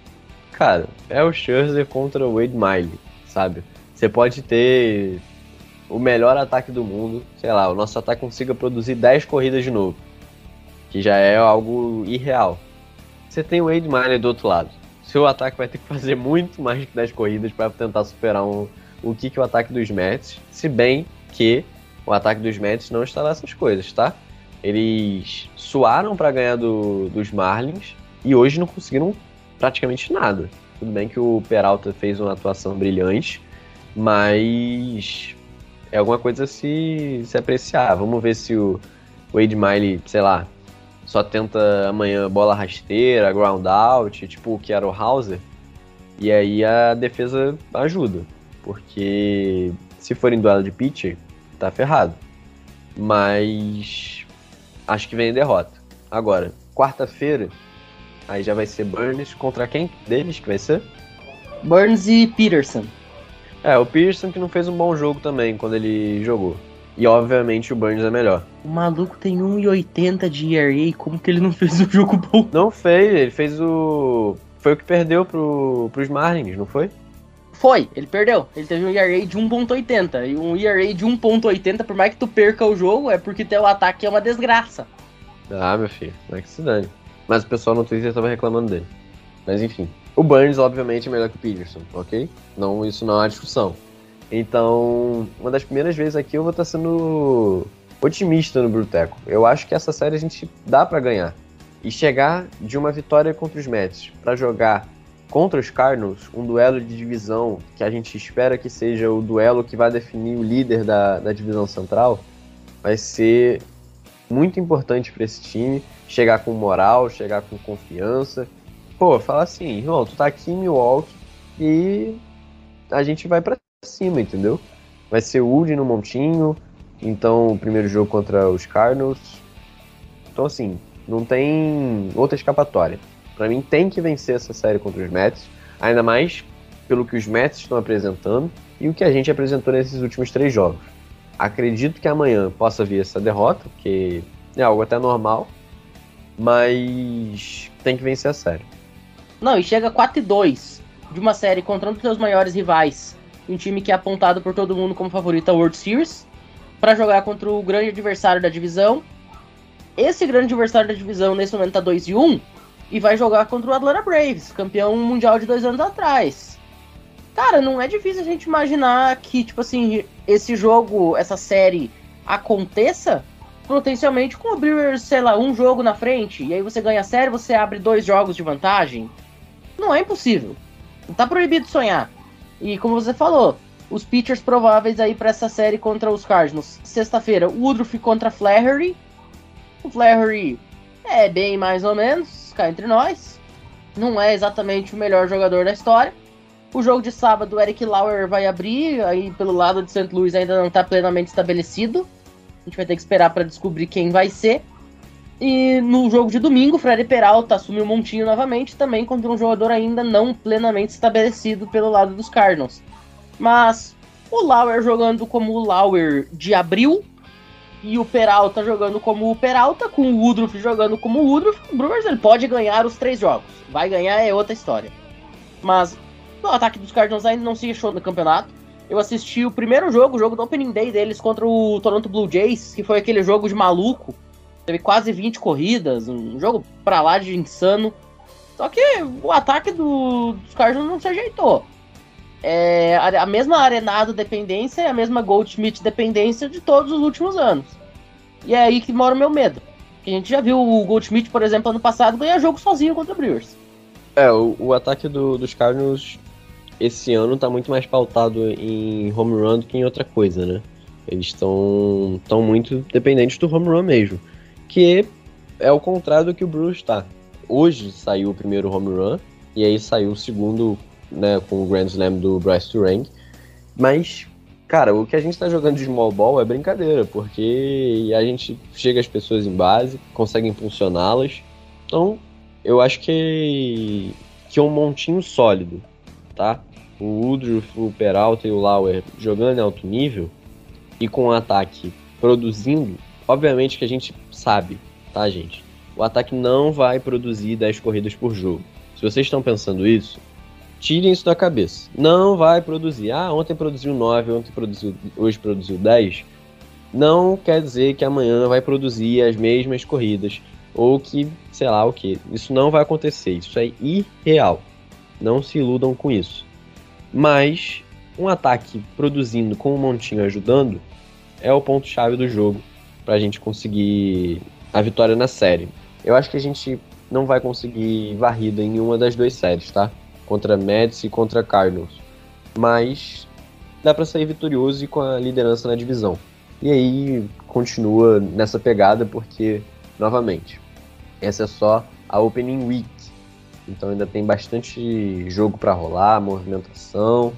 cara, é o Scherzer contra o Wade Miley, sabe? Você pode ter o melhor ataque do mundo, sei lá, o nosso ataque consiga produzir 10 corridas de novo, que já é algo irreal. Você tem o Wade Miley do outro lado. Seu ataque vai ter que fazer muito mais que 10 corridas para tentar superar um, o que, que o ataque dos Mets, se bem que o ataque dos Mets não está nessas coisas, tá? Eles suaram para ganhar do, dos Marlins e hoje não conseguiram praticamente nada. Tudo bem que o Peralta fez uma atuação brilhante, mas é alguma coisa a se, se apreciar. Vamos ver se o Wade Miley, sei lá, só tenta amanhã bola rasteira, ground out, tipo o que era o Hauser, e aí a defesa ajuda, porque se for em duelo de pitcher, tá ferrado. Mas acho que vem em derrota. Agora, quarta-feira, aí já vai ser Burns contra quem deles que vai ser? Burns e Peterson. É, o Pearson que não fez um bom jogo também quando ele jogou. E obviamente o Burns é melhor. O maluco tem 1,80 de ERA, como que ele não fez um jogo bom? Não fez, ele fez o. Foi o que perdeu pro, pros Marlins, não foi? Foi, ele perdeu. Ele teve um ERA de 1.80. E um ERA de 1.80, por mais que tu perca o jogo, é porque teu ataque é uma desgraça. Ah, meu filho, não é que se dane. Mas o pessoal no Twitter tava reclamando dele. Mas enfim. O Burns, obviamente, é melhor que o Peterson, ok? Não, isso não há discussão. Então, uma das primeiras vezes aqui eu vou estar sendo otimista no Bruteco. Eu acho que essa série a gente dá pra ganhar. E chegar de uma vitória contra os Mets pra jogar contra os Cardinals, um duelo de divisão que a gente espera que seja o duelo que vai definir o líder da, da divisão central, vai ser muito importante para esse time chegar com moral, chegar com confiança. Pô, fala assim, irmão, tu tá aqui em Milwaukee e a gente vai para cima, entendeu? Vai ser o no montinho, então o primeiro jogo contra os Cardinals. Então assim, não tem outra escapatória. Para mim tem que vencer essa série contra os Mets, ainda mais pelo que os Mets estão apresentando e o que a gente apresentou nesses últimos três jogos. Acredito que amanhã possa vir essa derrota, que é algo até normal, mas tem que vencer a série. Não, e chega 4 e 2 de uma série contra um dos seus maiores rivais, um time que é apontado por todo mundo como favorito à World Series, para jogar contra o grande adversário da divisão. Esse grande adversário da divisão nesse momento tá 2 e 1 e vai jogar contra o Atlanta Braves, campeão mundial de dois anos atrás. Cara, não é difícil a gente imaginar que, tipo assim, esse jogo, essa série aconteça potencialmente com o Brewers, sei lá, um jogo na frente, e aí você ganha a série, você abre dois jogos de vantagem. Não é impossível. Não tá proibido sonhar. E como você falou, os pitchers prováveis aí para essa série contra os Cardinals. Sexta-feira, Woodruff contra Flaherty. O Flaherty é bem mais ou menos, cá entre nós. Não é exatamente o melhor jogador da história. O jogo de sábado, Eric Lauer vai abrir, aí pelo lado de St. Louis ainda não está plenamente estabelecido. A gente vai ter que esperar para descobrir quem vai ser. E no jogo de domingo, Freddy Peralta assumiu o montinho novamente, também contra um jogador ainda não plenamente estabelecido pelo lado dos Cardinals. Mas o Lauer jogando como o Lauer de abril e o Peralta jogando como o Peralta, com o Woodruff jogando como o Woodruff, o Brewers ele pode ganhar os três jogos. Vai ganhar é outra história. Mas o ataque dos Cardinals ainda não se achou no campeonato. Eu assisti o primeiro jogo, o jogo do Opening Day deles contra o Toronto Blue Jays, que foi aquele jogo de maluco. Teve quase 20 corridas, um jogo pra lá de insano. Só que o ataque do, dos Cardinals não se ajeitou. É a, mesma Arenado dependência e a mesma Goldschmidt dependência de todos os últimos anos. E é aí que mora o meu medo. A gente já viu o Goldschmidt, por exemplo, ano passado ganhar jogo sozinho contra o Brewers. É, o, o ataque do, dos Cardinals esse ano tá muito mais pautado em home run do que em outra coisa, né? Eles estão tão muito dependentes do home run mesmo. Que é o contrário do que o Bruce está. Hoje saiu o primeiro home run, e aí saiu o segundo, né, com o Grand Slam do Bryce Turang. Mas, cara, o que a gente tá jogando de small ball é brincadeira, porque a gente chega as pessoas em base, consegue impulsioná-las. Então, eu acho que, que é um montinho sólido, tá? O Woodruff, o Peralta e o Lauer jogando em alto nível e com o ataque produzindo, obviamente que a gente sabe, tá, gente? O ataque não vai produzir 10 corridas por jogo. Se vocês estão pensando isso, tirem isso da cabeça. Não vai produzir. Ah, ontem produziu 9, ontem produziu, hoje produziu 10. Não quer dizer que amanhã vai produzir as mesmas corridas ou que, sei lá o que. Isso não vai acontecer. Isso é irreal. Não se iludam com isso. Mas um ataque produzindo com o montinho ajudando é o ponto-chave do jogo para a gente conseguir a vitória na série. Eu acho que a gente não vai conseguir varrida em nenhuma das duas séries, tá? Contra Mets e contra Cardinals. Mas dá para sair vitorioso e com a liderança na divisão. E aí continua nessa pegada porque, novamente, essa é só a Opening Week. Então ainda tem bastante jogo para rolar, movimentação,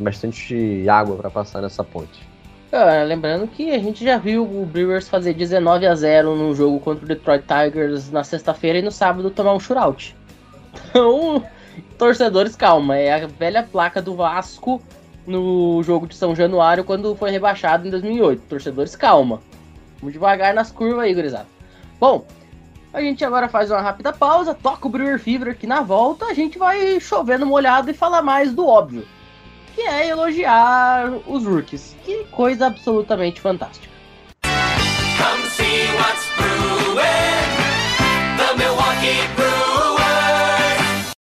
bastante água para passar nessa ponte. Cara, lembrando que a gente já viu o Brewers fazer 19 a 0 no jogo contra o Detroit Tigers na sexta-feira e no sábado tomar um shootout. Então, torcedores, calma, é a velha placa do Vasco no jogo de São Januário quando foi rebaixado em 2008. Torcedores, calma. Vamos devagar nas curvas aí, gurizada. Bom, a gente agora faz uma rápida pausa, toca o Brewer Fever aqui na volta, a gente vai chover no molhado e falar mais do óbvio que é elogiar os rookies. Que coisa absolutamente fantástica. Come see what's brewing. The Milwaukee Brewers.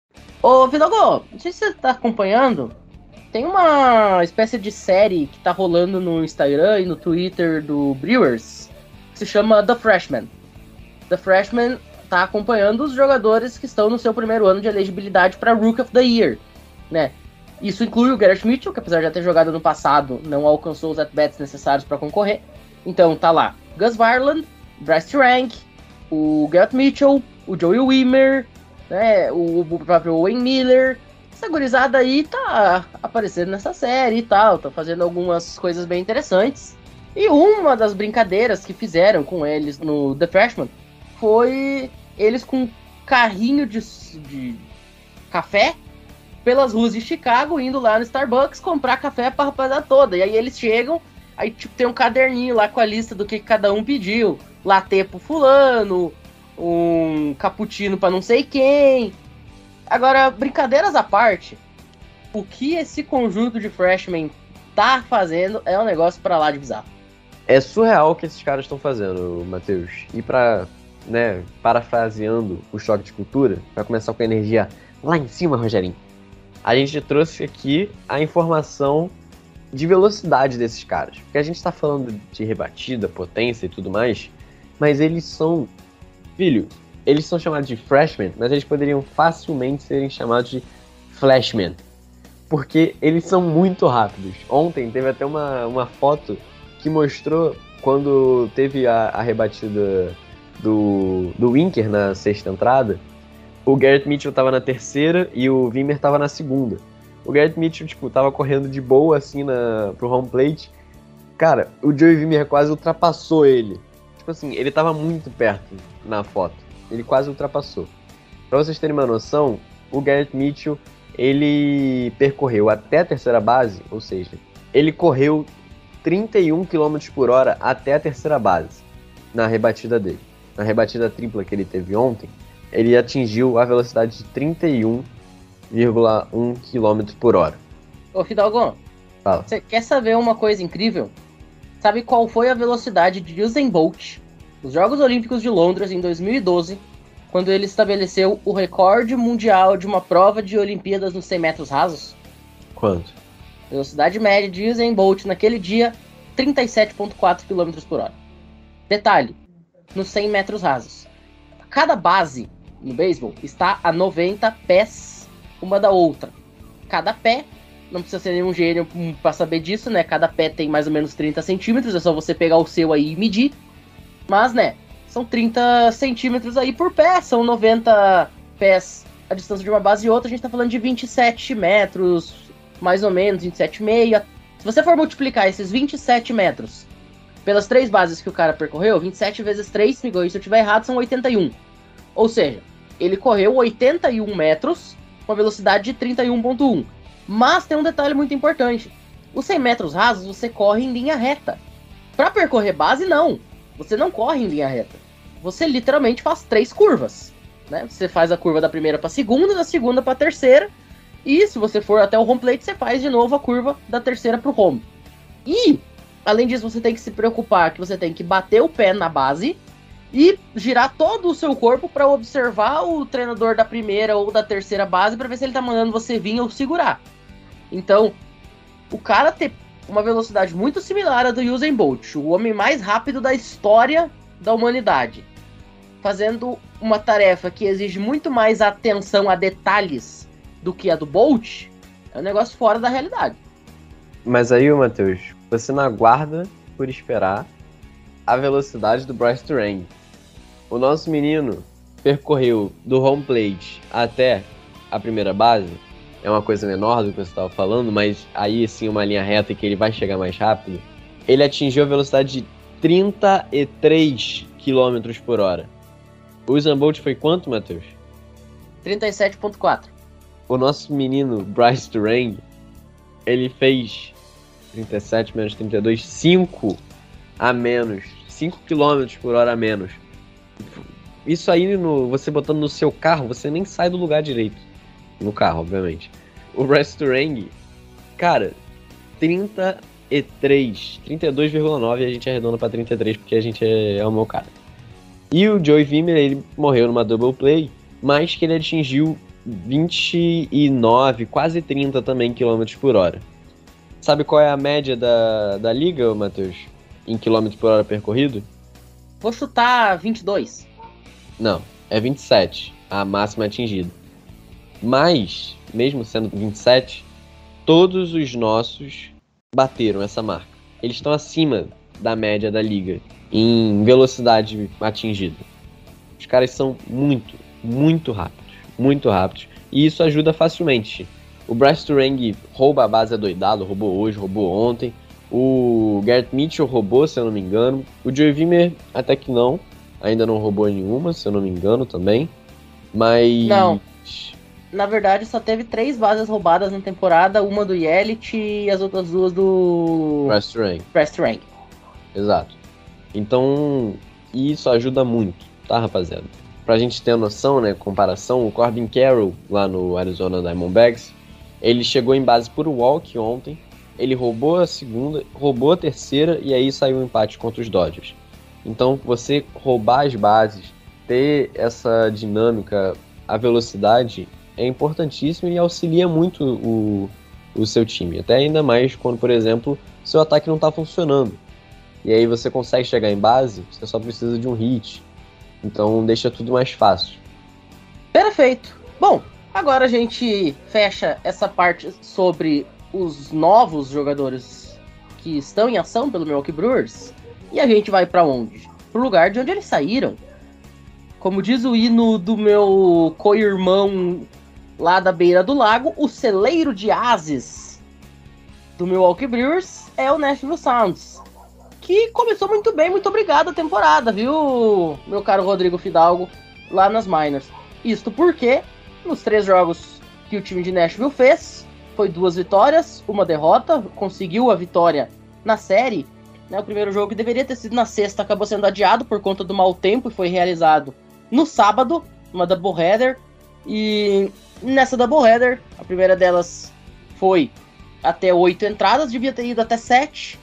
Ô, Vidogo, não sei se você tá acompanhando. Tem uma espécie de série que tá rolando no Instagram e no Twitter do Brewers. se chama The Freshman. The Freshman tá acompanhando os jogadores que estão no seu primeiro ano de elegibilidade para Rook of the Year, né? Isso inclui o Garrett Mitchell, que apesar de já ter jogado no passado, não alcançou os at-bats necessários para concorrer. Então tá lá Gus Varland, Bryce Rank, o Garrett Mitchell, o Joey Wimmer, né, o, o próprio Wayne Miller. Essa gurizada aí tá aparecendo nessa série e tal, tá fazendo algumas coisas bem interessantes. E uma das brincadeiras que fizeram com eles no The Freshman foi eles com um carrinho de, de café pelas ruas de Chicago, indo lá no Starbucks comprar café pra rapaziada toda. E aí eles chegam, aí tipo tem um caderninho lá com a lista do que cada um pediu. Latte pro fulano, um cappuccino para não sei quem. Agora, brincadeiras à parte, o que esse conjunto de freshmen tá fazendo é um negócio para lá de bizarro. É surreal o que esses caras estão fazendo, Matheus. E para, né, parafraseando o choque de cultura, vai começar com a energia lá em cima, Rogerinho. A gente trouxe aqui a informação de velocidade desses caras. Porque a gente está falando de rebatida, potência e tudo mais, mas eles são Filho, eles são chamados de freshmen, mas eles poderiam facilmente serem chamados de flashmen. Porque eles são muito rápidos. Ontem teve até uma, uma foto que mostrou quando teve a, a rebatida do, do Winker na sexta entrada. O Garrett Mitchell tava na terceira e o Wimmer tava na segunda. O Garrett Mitchell, tipo, tava correndo de boa assim na, pro home plate. Cara, o Joey Wimmer quase ultrapassou ele. Tipo assim, ele tava muito perto na foto. Ele quase ultrapassou. Pra vocês terem uma noção, o Garrett Mitchell, ele percorreu até a terceira base, ou seja, ele correu 31 km por hora até a terceira base na rebatida dele. Na rebatida tripla que ele teve ontem, ele atingiu a velocidade de 31,1 km por hora. Ô Fidalgo, Fala. você quer saber uma coisa incrível? Sabe qual foi a velocidade de Usain Bolt nos Jogos Olímpicos de Londres em 2012, quando ele estabeleceu o recorde mundial de uma prova de Olimpíadas nos 100 metros rasos? Quanto? Velocidade média de Usain Bolt naquele dia, 37,4 km por hora. Detalhe, nos 100 metros rasos. Cada base no beisebol está a 90 pés uma da outra. Cada pé não precisa ser nenhum gênio para saber disso, né? Cada pé tem mais ou menos 30 centímetros, é só você pegar o seu aí e medir. Mas, né, são 30 centímetros aí por pé, são 90 pés a distância de uma base e outra, a gente tá falando de 27 metros, mais ou menos, 27,5. Se você for multiplicar esses 27 metros pelas três bases que o cara percorreu, 27 vezes 3, me se eu tiver errado, são 81. Ou seja, ele correu 81 metros com a velocidade de 31.1. Mas tem um detalhe muito importante. Os 100 metros rasos você corre em linha reta. Para percorrer base, não. Você não corre em linha reta. Você literalmente faz três curvas. Né? Você faz a curva da primeira para a segunda, da segunda para a terceira. E se você for até o home plate, você faz de novo a curva da terceira para o home. E, além disso, você tem que se preocupar que você tem que bater o pé na base e girar todo o seu corpo para observar o treinador da primeira ou da terceira base para ver se ele tá mandando você vir ou segurar. Então, o cara ter uma velocidade muito similar à do Usain Bolt, o homem mais rápido da história da humanidade, fazendo uma tarefa que exige muito mais atenção a detalhes do que a do Bolt, é um negócio fora da realidade. Mas aí, Matheus, você não aguarda por esperar a velocidade do Bryce Turang. O nosso menino percorreu do home plate até a primeira base é uma coisa menor do que você estava falando, mas aí sim uma linha reta que ele vai chegar mais rápido. Ele atingiu a velocidade de 33 km por hora. O Usain Bolt foi quanto, Matheus? 37.4. O nosso menino Bryce Durang, ele fez 37 menos 32, 5 a menos, 5 km por hora a menos. Isso aí, no, você botando no seu carro, você nem sai do lugar direito no carro, obviamente. O Resturang, cara, 33, 32,9 a gente arredonda pra 33 porque a gente é, é o meu cara. E o Joey Vimer, ele morreu numa double play, mas que ele atingiu 29, quase 30 também km por hora. Sabe qual é a média da, da liga, Matheus? Em quilômetros por hora percorrido? Vou chutar 22. Não, é 27 a máxima atingida. Mas, mesmo sendo 27, todos os nossos bateram essa marca. Eles estão acima da média da liga em velocidade atingida. Os caras são muito, muito rápidos, muito rápidos. E isso ajuda facilmente. O Bryce Turang rouba a base adoidado, roubou hoje, roubou ontem. O Garrett Mitchell roubou, se eu não me engano. O Joey Wimmer até que não. Ainda não roubou nenhuma, se eu não me engano também. Mas. Não. Na verdade, só teve três bases roubadas na temporada, uma do Yelit e as outras duas do Bryce Turang. Bryce Turang. Exato. Então, isso ajuda muito, tá, rapaziada? Pra gente ter noção, né, comparação, o Corbin Carroll, lá no Arizona Diamondbacks, ele chegou em base por walk ontem, ele roubou a segunda, roubou a terceira e aí saiu um empate contra os Dodgers. Então, você roubar as bases, ter essa dinâmica, a velocidade, é importantíssimo e auxilia muito o, o seu time. Até ainda mais quando, por exemplo, seu ataque não está funcionando. E aí você consegue chegar em base, você só precisa de um hit. Então deixa tudo mais fácil. Perfeito. Bom, agora a gente fecha essa parte sobre os novos jogadores que estão em ação pelo Milwaukee Brewers. E a gente vai para onde? Pro lugar de onde eles saíram. Como diz o hino do meu co-irmão lá da beira do lago, o celeiro de ases do Milwaukee Brewers é o Nashville Sounds. Que começou muito bem, muito obrigado a temporada, viu, meu caro Rodrigo Fidalgo, lá nas Miners. Isto porque, nos três jogos que o time de Nashville fez, foi duas vitórias, uma derrota, conseguiu a vitória na série. Né, o primeiro jogo que deveria ter sido na sexta acabou sendo adiado por conta do mau tempo e foi realizado no sábado, uma doubleheader. E nessa doubleheader, a primeira delas foi até oito entradas, devia ter ido até sete,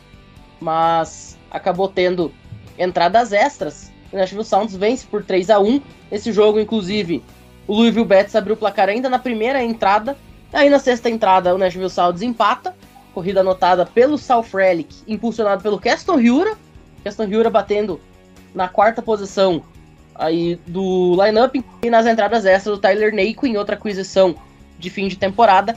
mas acabou tendo entradas extras. O Nashville Sounds vence por 3 a 1 Esse jogo, inclusive, o Louisville Bets abriu o placar ainda na primeira entrada. Aí na sexta entrada, o Nashville Sounds empata. Corrida anotada pelo Sal Frelick, impulsionado pelo Keston Hiura. Keston Hiura batendo na quarta posição aí do lineup e nas entradas extras o Tyler em outra aquisição de fim de temporada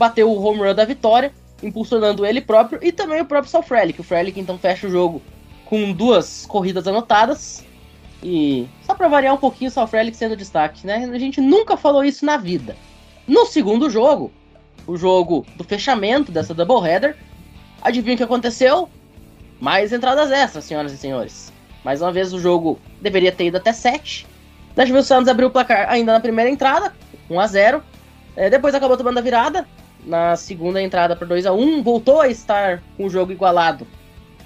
bateu o home run da vitória, impulsionando ele próprio e também o próprio Sal Frelick. O Frelick então fecha o jogo com duas corridas anotadas e só para variar um pouquinho o Sal Frelick sendo destaque, né? A gente nunca falou isso na vida. No segundo jogo, o jogo do fechamento dessa doubleheader, adivinha o que aconteceu? Mais entradas extras, senhoras e senhores. Mais uma vez o jogo deveria ter ido até 7. Nashville Sounds abriu o placar ainda na primeira entrada, 1 a 0 é, Depois acabou tomando a virada na segunda entrada para 2 a 1 Voltou a estar com o jogo igualado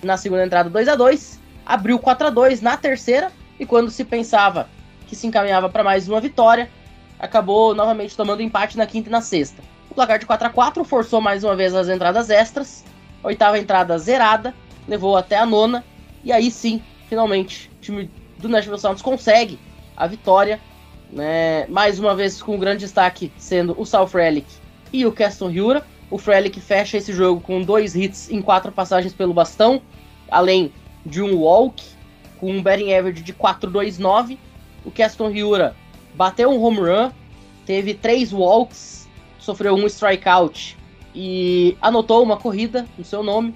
na segunda entrada 2 a 2 Abriu 4 a 2 na terceira. E quando se pensava que se encaminhava para mais uma vitória, acabou novamente tomando empate na quinta e na sexta. O placar de 4 a 4 forçou mais uma vez as entradas extras. Oitava entrada zerada, levou até a nona. E aí sim, finalmente, o time do Nashville Sounds consegue a vitória, né? Mais uma vez com um grande destaque sendo o Sal Frelick e o Keston Hura. O Frelick fecha esse jogo com dois hits em quatro passagens pelo bastão, além de um walk com um batting average de 4.29. O Keston Hura bateu um home run, teve três walks, sofreu um strikeout e anotou uma corrida no seu nome.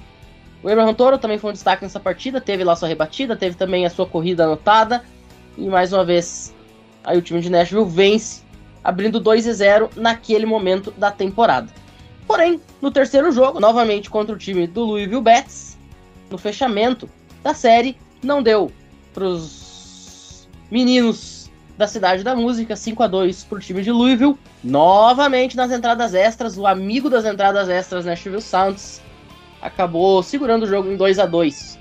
O Abraham Toro também foi um destaque nessa partida, teve lá sua rebatida, teve também a sua corrida anotada. E mais uma vez, aí o time de Nashville vence, abrindo 2 a 0 naquele momento da temporada. Porém, no terceiro jogo, novamente contra o time do Louisville Bats, no fechamento da série, não deu para os meninos da Cidade da Música, 5 a 2 para o time de Louisville. Novamente nas entradas extras, o amigo das entradas extras, Nashville Sounds, acabou segurando o jogo em 2 a 2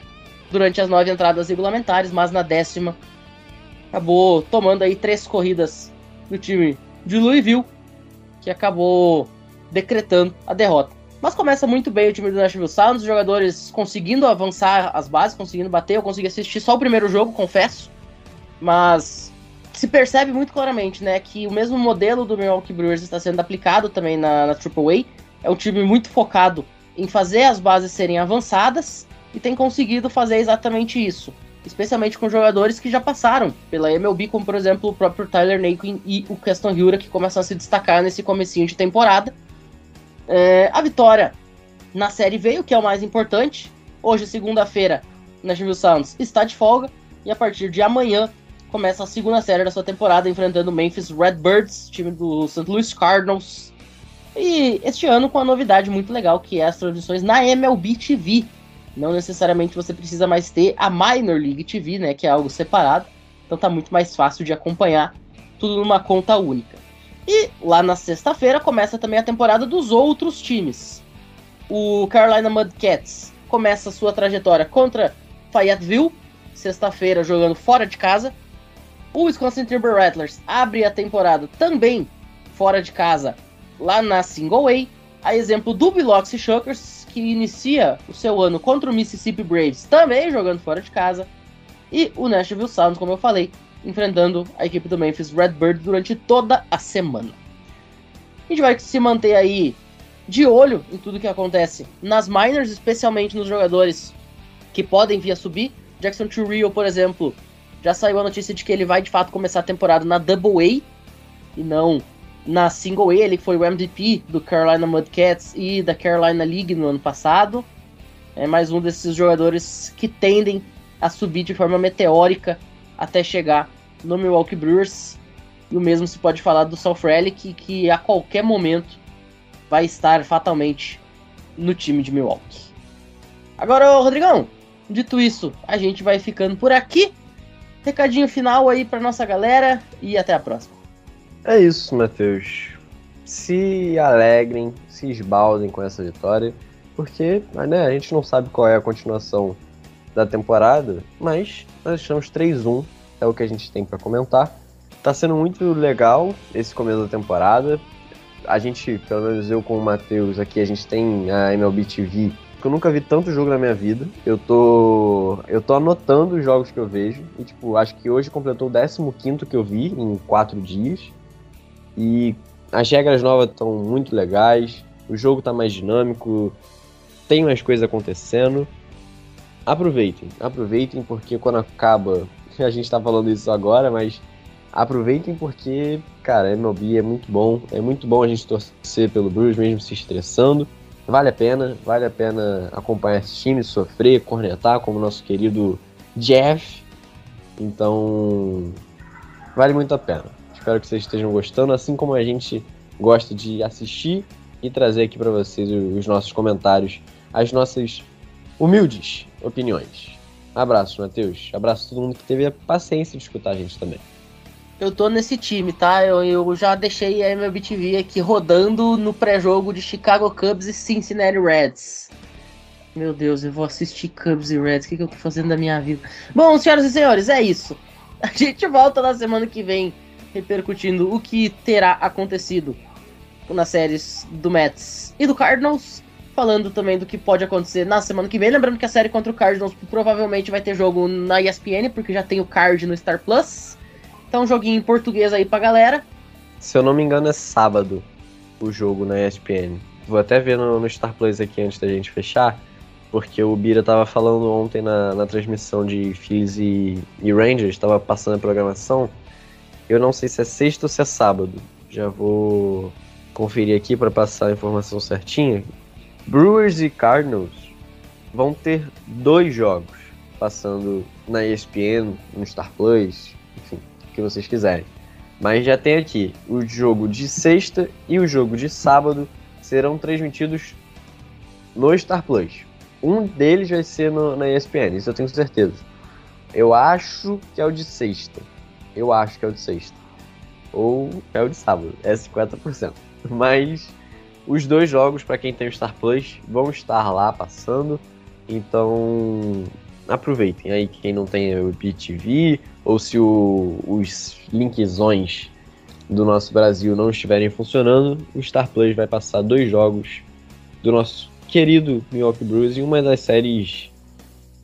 durante as nove entradas regulamentares, mas na décima acabou tomando aí três corridas do time de Louisville, que acabou decretando a derrota. Mas começa muito bem o time do Nashville Sounds, os jogadores conseguindo avançar as bases, conseguindo bater. Eu consegui assistir só o primeiro jogo, confesso, mas se percebe muito claramente, né, que o mesmo modelo do Milwaukee Brewers está sendo aplicado também na, na AAA. É um time muito focado em fazer as bases serem avançadas e tem conseguido fazer exatamente isso. especialmente com jogadores que já passaram pela MLB, como por exemplo o próprio Tyler Naquin e o Keston Hiura, que começam a se destacar nesse comecinho de temporada. É, a vitória na série veio, que é o mais importante. Hoje, segunda-feira, Nashville Sounds está de folga e a partir de amanhã começa a segunda série da sua temporada enfrentando o Memphis Redbirds, time do St. Louis Cardinals. E este ano com uma novidade muito legal que é as transmissões na MLB TV. Não necessariamente você precisa mais ter a Minor League TV, né, que é algo separado. Então tá muito mais fácil de acompanhar tudo numa conta única. E lá na sexta-feira começa também a temporada dos outros times. O Carolina Mudcats começa sua trajetória contra Fayetteville, sexta-feira jogando fora de casa. O Wisconsin Timber Rattlers abre a temporada também fora de casa, lá na Single A. A exemplo do Biloxi Shockers, que inicia o seu ano contra o Mississippi Braves, também jogando fora de casa. E o Nashville Sounds, como eu falei, enfrentando a equipe do Memphis Redbird durante toda a semana. A gente vai se manter aí de olho em tudo que acontece nas minors, especialmente nos jogadores que podem vir a subir. Jackson Rio, por exemplo, já saiu a notícia de que ele vai de fato começar a temporada na Double A e não na Single A. Ele foi o MVP do Carolina Mudcats e da Carolina League no ano passado. É mais um desses jogadores que tendem a subir de forma meteórica até chegar no Milwaukee Brewers. E o mesmo se pode falar do South Relic, que a qualquer momento vai estar fatalmente no time de Milwaukee. Agora, Rodrigão, dito isso, a gente vai ficando por aqui. Recadinho final aí para nossa galera e até a próxima. É isso, Matheus. Se alegrem, se esbaldem com essa vitória, porque né, a gente não sabe qual é a continuação da temporada, mas nós estamos 3-1, é o que a gente tem para comentar. Tá sendo muito legal esse começo da temporada a gente, pelo menos eu com o Matheus aqui, a gente tem a MLB TV. Eu nunca vi tanto jogo na minha vida. Eu tô. Eu tô anotando os jogos que eu vejo. E, tipo, acho que hoje completou o 15 que eu vi em quatro dias. E as regras novas estão muito legais. O jogo tá mais dinâmico. Tem mais coisas acontecendo. Aproveitem, aproveitem, porque quando acaba. A gente tá falando isso agora, mas aproveitem porque, cara, MLB é muito bom. É muito bom a gente torcer pelo Bruce, mesmo se estressando. Vale a pena, vale a pena acompanhar esse time, sofrer, cornetar, como nosso querido Jeff. Então, vale muito a pena. Espero que vocês estejam gostando, assim como a gente gosta de assistir e trazer aqui para vocês os nossos comentários, as nossas humildes opiniões. Abraço, Matheus. Abraço a todo mundo que teve a paciência de escutar a gente também eu tô nesse time, tá? Eu, eu já deixei a MLB TV aqui rodando no pré-jogo de Chicago Cubs e Cincinnati Reds. Meu Deus, eu vou assistir Cubs e Reds. O que, que eu tô fazendo da minha vida? Bom, senhoras e senhores, é isso. A gente volta na semana que vem repercutindo o que terá acontecido nas séries do Mets e do Cardinals. Falando também do que pode acontecer na semana que vem. Lembrando que a série contra o Cardinals provavelmente vai ter jogo na ESPN, porque já tem o card no Star Plus. Então, um joguinho em português aí pra galera. Se eu não me engano, é sábado o jogo na ESPN. Vou até ver no, no Star Plus aqui antes da gente fechar, porque o Bira tava falando ontem na, na transmissão de Phillies e, e Rangers, tava passando a programação. Eu não sei se é sexta ou se é sábado. Já vou conferir aqui para passar a informação certinha. Brewers e Cardinals vão ter dois jogos passando na ESPN, no Star Plus, que vocês quiserem. Mas já tem aqui o jogo de sexta e o jogo de sábado serão transmitidos no Star Plus. Um deles vai ser no, na ESPN, isso eu tenho certeza. Eu acho que é o de sexta. Eu acho que é o de sexta. Ou é o de sábado, é 50%. Mas os dois jogos, para quem tem o Star Plus, vão estar lá passando. Então aproveitem aí quem não tem o IPTV ou se o, os linkzões do nosso Brasil não estiverem funcionando, o Star Plus vai passar dois jogos do nosso querido Milwaukee Brewers em uma das séries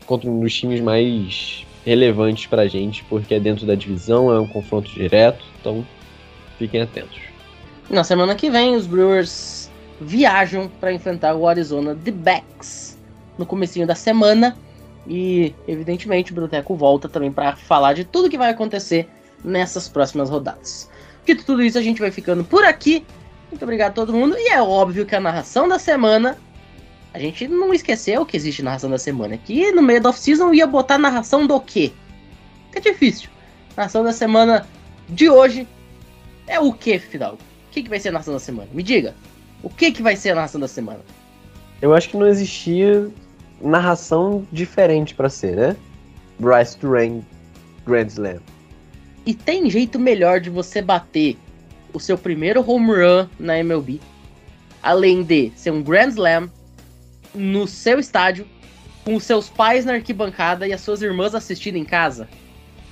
contra um dos times mais relevantes pra gente, porque é dentro da divisão, é um confronto direto, então fiquem atentos. Na semana que vem, os Brewers viajam para enfrentar o Arizona The Backs no comecinho da semana E, evidentemente, o Bruteco volta também para falar de tudo que vai acontecer nessas próximas rodadas. Dito tudo isso, a gente vai ficando por aqui. Muito obrigado a todo mundo. E é óbvio que a narração da semana. A gente não esqueceu que existe narração da semana. Que no meio da off-season ia botar narração do quê? É difícil. Narração da semana de hoje é o que, Fidalgo? O que, que vai ser a narração da semana? Me diga. O que, que vai ser a narração da semana? Eu acho que não existia narração diferente pra ser, né? Bryce Duran Grand Slam. E tem jeito melhor de você bater o seu primeiro home run na MLB, além de ser um Grand Slam no seu estádio, com seus pais na arquibancada e as suas irmãs assistindo em casa.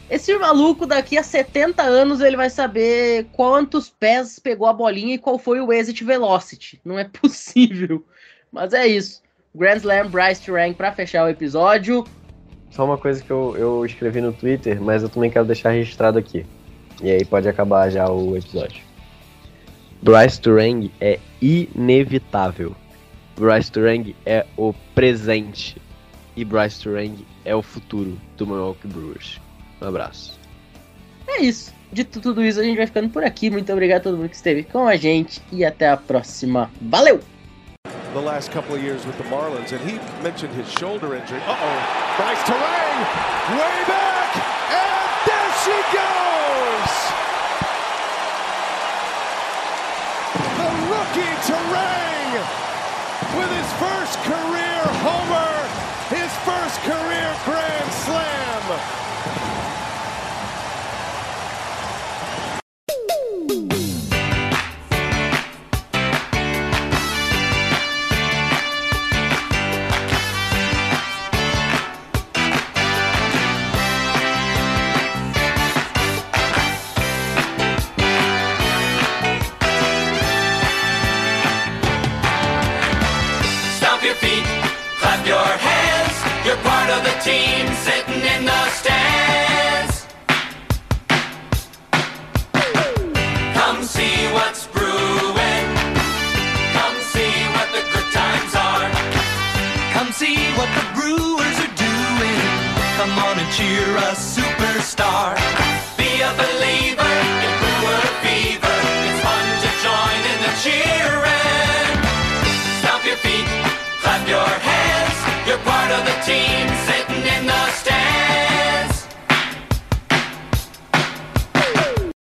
Esse maluco daqui a 70 anos ele vai saber quantos pés pegou a bolinha e qual foi o exit velocity. Não é possível. Mas é isso. Grand Slam Bryce Terang para fechar o episódio. Só uma coisa que eu, eu escrevi no Twitter, mas eu também quero deixar registrado aqui. E aí pode acabar já o episódio. Bryce Turang é inevitável. Bryce Turang é o presente. E Bryce Turang é o futuro do Milwaukee Brewers. Um abraço. É isso. Dito tudo isso, a gente vai ficando por aqui. Muito obrigado a todo mundo que esteve com a gente e até a próxima. Valeu! The last couple of years with the Marlins, and he mentioned his shoulder injury. Uh-oh. Bryce Terang, way back, and there she goes! The rookie Terang with his first career homer,